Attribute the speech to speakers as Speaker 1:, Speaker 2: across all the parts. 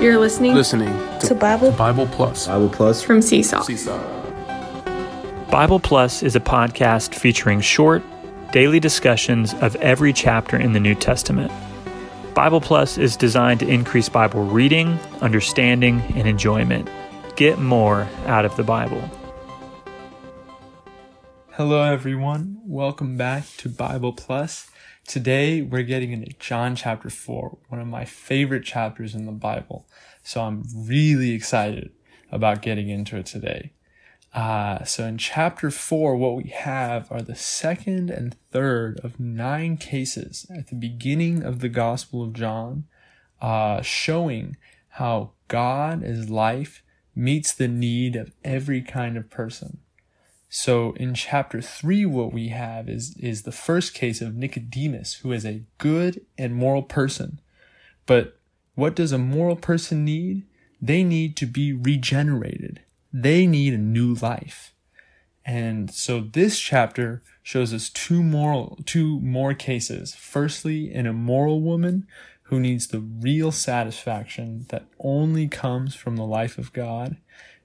Speaker 1: You're listening,
Speaker 2: listening
Speaker 1: to, to Bible
Speaker 2: Bible Plus.
Speaker 3: Bible Plus
Speaker 1: from Seesaw.
Speaker 2: Seesaw.
Speaker 4: Bible Plus is a podcast featuring short, daily discussions of every chapter in the New Testament. Bible Plus is designed to increase Bible reading, understanding, and enjoyment. Get more out of the Bible.
Speaker 5: Hello, everyone. Welcome back to Bible Plus. Today we're getting into John chapter 4, one of my favorite chapters in the Bible. So I'm really excited about getting into it today. Uh, so in chapter 4, what we have are the second and third of nine cases at the beginning of the Gospel of John, uh, showing how God as life meets the need of every kind of person. So in chapter three, what we have is, is the first case of Nicodemus, who is a good and moral person. But what does a moral person need? They need to be regenerated. They need a new life. And so this chapter shows us two moral, two more cases. Firstly, an immoral woman who needs the real satisfaction that only comes from the life of God.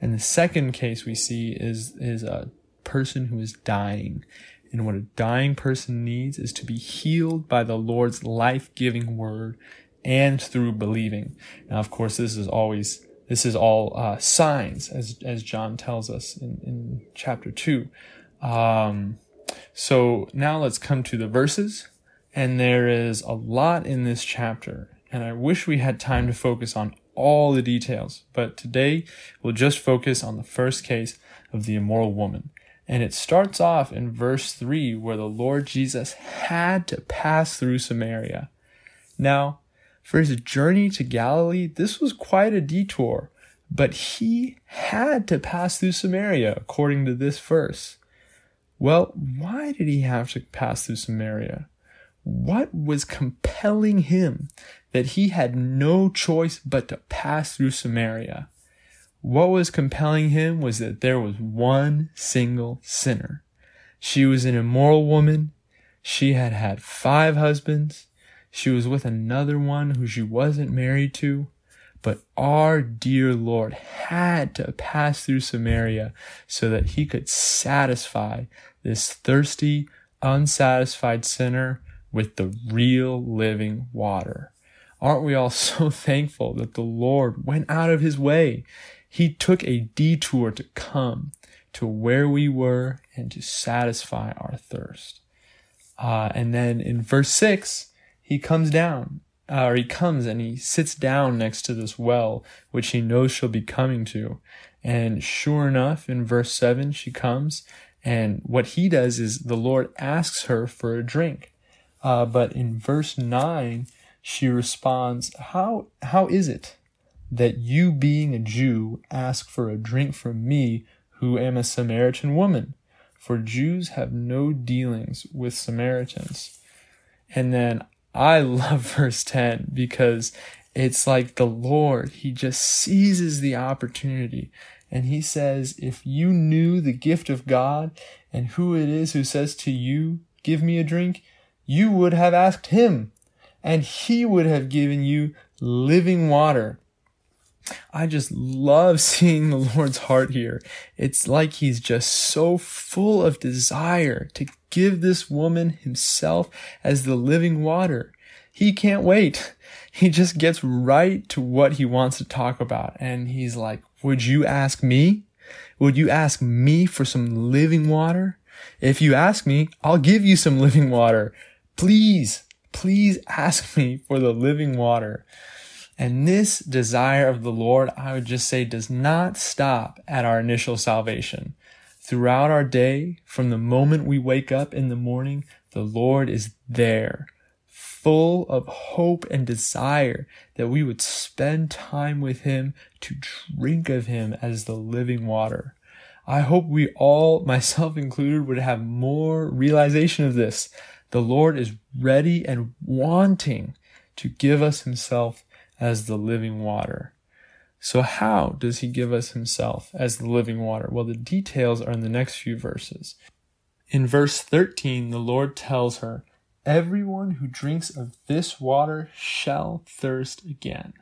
Speaker 5: And the second case we see is, is a person who is dying. And what a dying person needs is to be healed by the Lord's life giving word and through believing. Now, of course, this is always, this is all uh, signs, as, as John tells us in, in chapter 2. Um, so now let's come to the verses. And there is a lot in this chapter. And I wish we had time to focus on all the details. But today we'll just focus on the first case of the immoral woman. And it starts off in verse 3 where the Lord Jesus had to pass through Samaria. Now, for his journey to Galilee, this was quite a detour, but he had to pass through Samaria according to this verse. Well, why did he have to pass through Samaria? What was compelling him that he had no choice but to pass through Samaria? What was compelling him was that there was one single sinner. She was an immoral woman. She had had five husbands. She was with another one who she wasn't married to. But our dear Lord had to pass through Samaria so that he could satisfy this thirsty, unsatisfied sinner with the real living water. Aren't we all so thankful that the Lord went out of his way he took a detour to come to where we were and to satisfy our thirst. Uh, and then in verse 6, he comes down, uh, or he comes and he sits down next to this well, which he knows she'll be coming to. And sure enough, in verse 7, she comes, and what he does is the Lord asks her for a drink. Uh, but in verse 9, she responds, How, how is it that you, being a Jew, ask for a drink from me, who am a Samaritan woman? For Jews have no dealings with Samaritans. And then I love verse 10 because it's like the Lord, He just seizes the opportunity. And He says, if you knew the gift of God and who it is who says to you, give me a drink, you would have asked Him and He would have given you living water. I just love seeing the Lord's heart here. It's like he's just so full of desire to give this woman himself as the living water. He can't wait. He just gets right to what he wants to talk about. And he's like, would you ask me? Would you ask me for some living water? If you ask me, I'll give you some living water. Please, please ask me for the living water. And this desire of the Lord, I would just say, does not stop at our initial salvation. Throughout our day, from the moment we wake up in the morning, the Lord is there, full of hope and desire that we would spend time with Him to drink of Him as the living water. I hope we all, myself included, would have more realization of this. The Lord is ready and wanting to give us Himself as the living water. So, how does he give us himself as the living water? Well, the details are in the next few verses. In verse 13, the Lord tells her, Everyone who drinks of this water shall thirst again.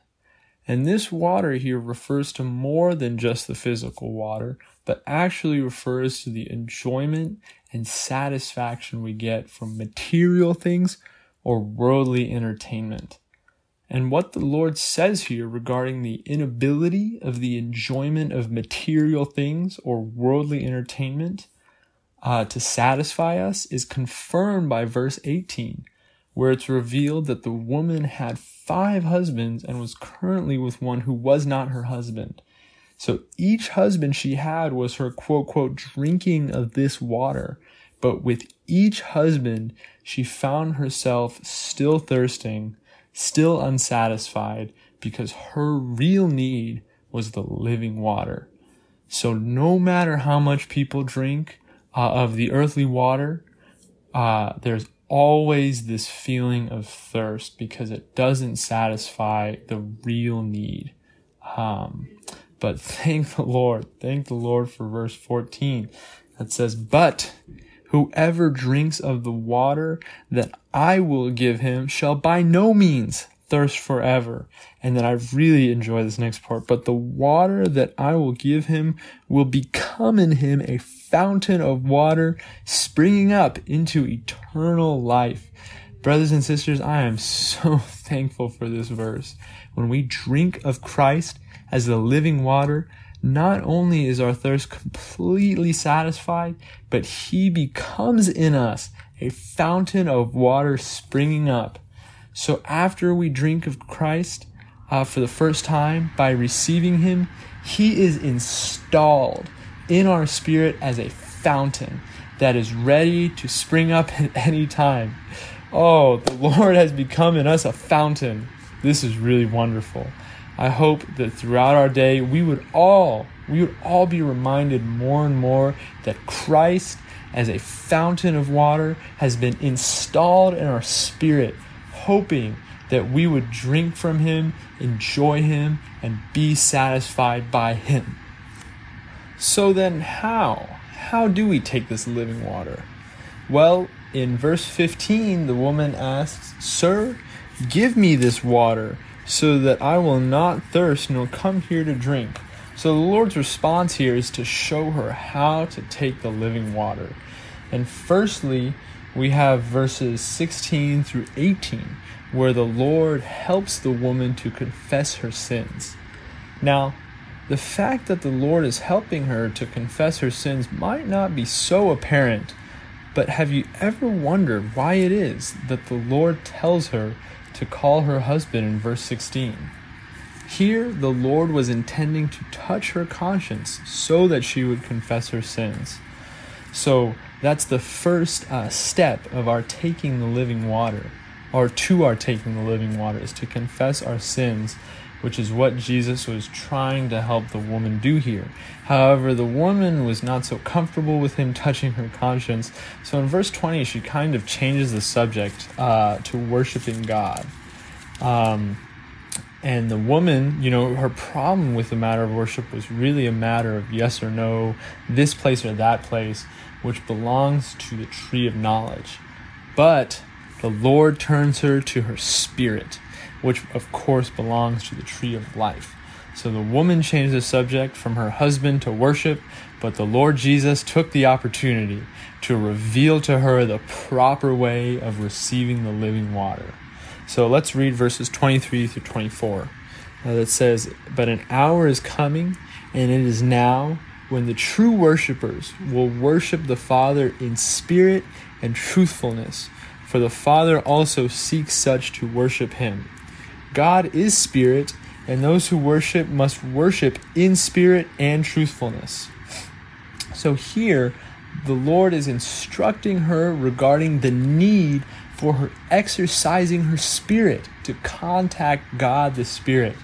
Speaker 5: And this water here refers to more than just the physical water, but actually refers to the enjoyment and satisfaction we get from material things or worldly entertainment. And what the Lord says here regarding the inability of the enjoyment of material things or worldly entertainment uh, to satisfy us is confirmed by verse 18, where it's revealed that the woman had five husbands and was currently with one who was not her husband. So each husband she had was her quote, quote, drinking of this water. But with each husband, she found herself still thirsting, still unsatisfied, because her real need was the living water. So no matter how much people drink, uh, of the earthly water, uh, there's always this feeling of thirst because it doesn't satisfy the real need. Um, but thank the Lord. Thank the Lord for verse 14 that says, But whoever drinks of the water that I will give him shall by no means thirst forever. And then I really enjoy this next part. But the water that I will give him will become in him a fountain of water springing up into eternal life. Brothers and sisters, I am so thankful for this verse. When we drink of Christ as the living water, not only is our thirst completely satisfied, but he becomes in us a fountain of water springing up so after we drink of Christ uh, for the first time by receiving Him, He is installed in our spirit as a fountain that is ready to spring up at any time. Oh, the Lord has become in us a fountain. This is really wonderful. I hope that throughout our day we would all we would all be reminded more and more that Christ as a fountain of water has been installed in our spirit hoping that we would drink from him, enjoy him, and be satisfied by him. So then, how? How do we take this living water? Well, in verse 15, the woman asks, Sir, give me this water so that I will not thirst nor come here to drink. So the Lord's response here is to show her how to take the living water. And firstly, we have verses 16 through 18, where the Lord helps the woman to confess her sins. Now, the fact that the Lord is helping her to confess her sins might not be so apparent, but have you ever wondered why it is that the Lord tells her to call her husband in verse 16? Here, the Lord was intending to touch her conscience so that she would confess her sins. So, that's the first uh, step of our taking the living water, or to our taking the living water, is to confess our sins, which is what Jesus was trying to help the woman do here. However, the woman was not so comfortable with him touching her conscience, so in verse 20, she kind of changes the subject uh, to worshiping God. Um, and the woman, you know, her problem with the matter of worship was really a matter of yes or no, this place or that place which belongs to the tree of knowledge. But the Lord turns her to her spirit, which of course belongs to the tree of life. So the woman changed the subject from her husband to worship, but the Lord Jesus took the opportunity to reveal to her the proper way of receiving the living water. So let's read verses 23 through 24. Uh, that says, But an hour is coming, and it is now when the true worshippers will worship the Father in spirit and truthfulness, for the Father also seeks such to worship him. God is spirit, and those who worship must worship in spirit and truthfulness. So here, the Lord is instructing her regarding the need for her exercising her spirit to contact God the Spirit.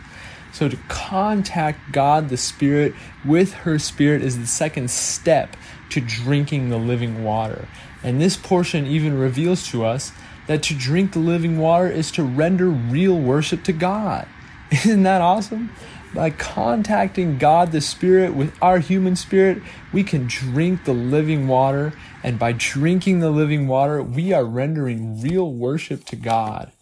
Speaker 5: So to contact God the Spirit with her spirit is the second step to drinking the living water. And this portion even reveals to us that to drink the living water is to render real worship to God. Isn't that awesome? By contacting God the Spirit with our human spirit, we can drink the living water. And by drinking the living water, we are rendering real worship to God.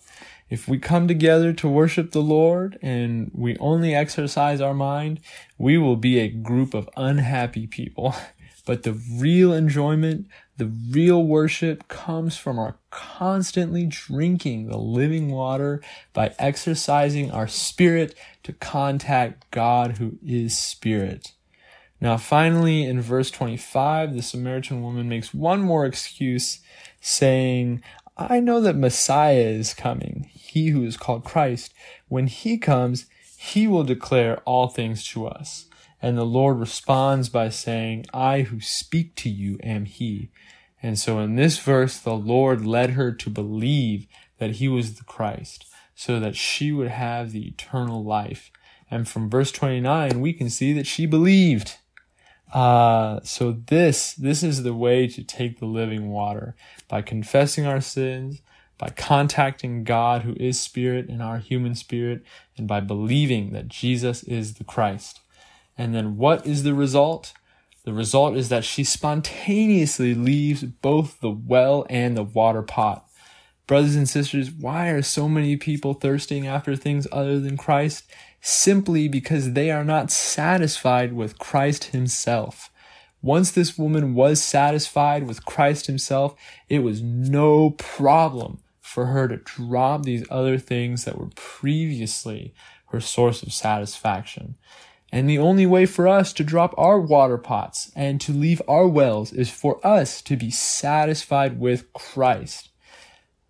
Speaker 5: If we come together to worship the Lord and we only exercise our mind, we will be a group of unhappy people. But the real enjoyment, the real worship comes from our constantly drinking the living water by exercising our spirit to contact God who is spirit. Now, finally, in verse 25, the Samaritan woman makes one more excuse saying, I know that Messiah is coming, he who is called Christ. When he comes, he will declare all things to us. And the Lord responds by saying, I who speak to you am he. And so in this verse, the Lord led her to believe that he was the Christ so that she would have the eternal life. And from verse 29, we can see that she believed. Uh, so this, this is the way to take the living water by confessing our sins, by contacting God who is spirit and our human spirit, and by believing that Jesus is the Christ. And then what is the result? The result is that she spontaneously leaves both the well and the water pot. Brothers and sisters, why are so many people thirsting after things other than Christ? Simply because they are not satisfied with Christ himself. Once this woman was satisfied with Christ himself, it was no problem for her to drop these other things that were previously her source of satisfaction. And the only way for us to drop our water pots and to leave our wells is for us to be satisfied with Christ.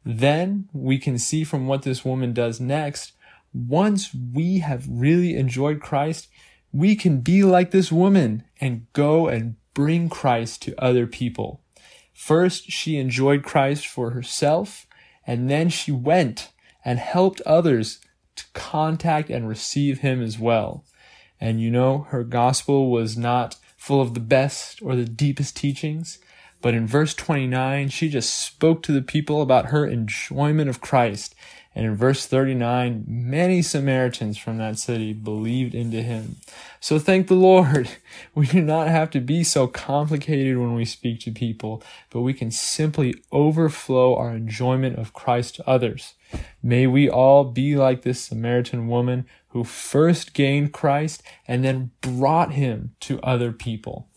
Speaker 5: Then we can see from what this woman does next, once we have really enjoyed Christ, we can be like this woman and go and bring Christ to other people. First, she enjoyed Christ for herself, and then she went and helped others to contact and receive him as well. And you know, her gospel was not full of the best or the deepest teachings. But in verse 29, she just spoke to the people about her enjoyment of Christ. And in verse 39, many Samaritans from that city believed into him. So thank the Lord. We do not have to be so complicated when we speak to people, but we can simply overflow our enjoyment of Christ to others. May we all be like this Samaritan woman who first gained Christ and then brought him to other people.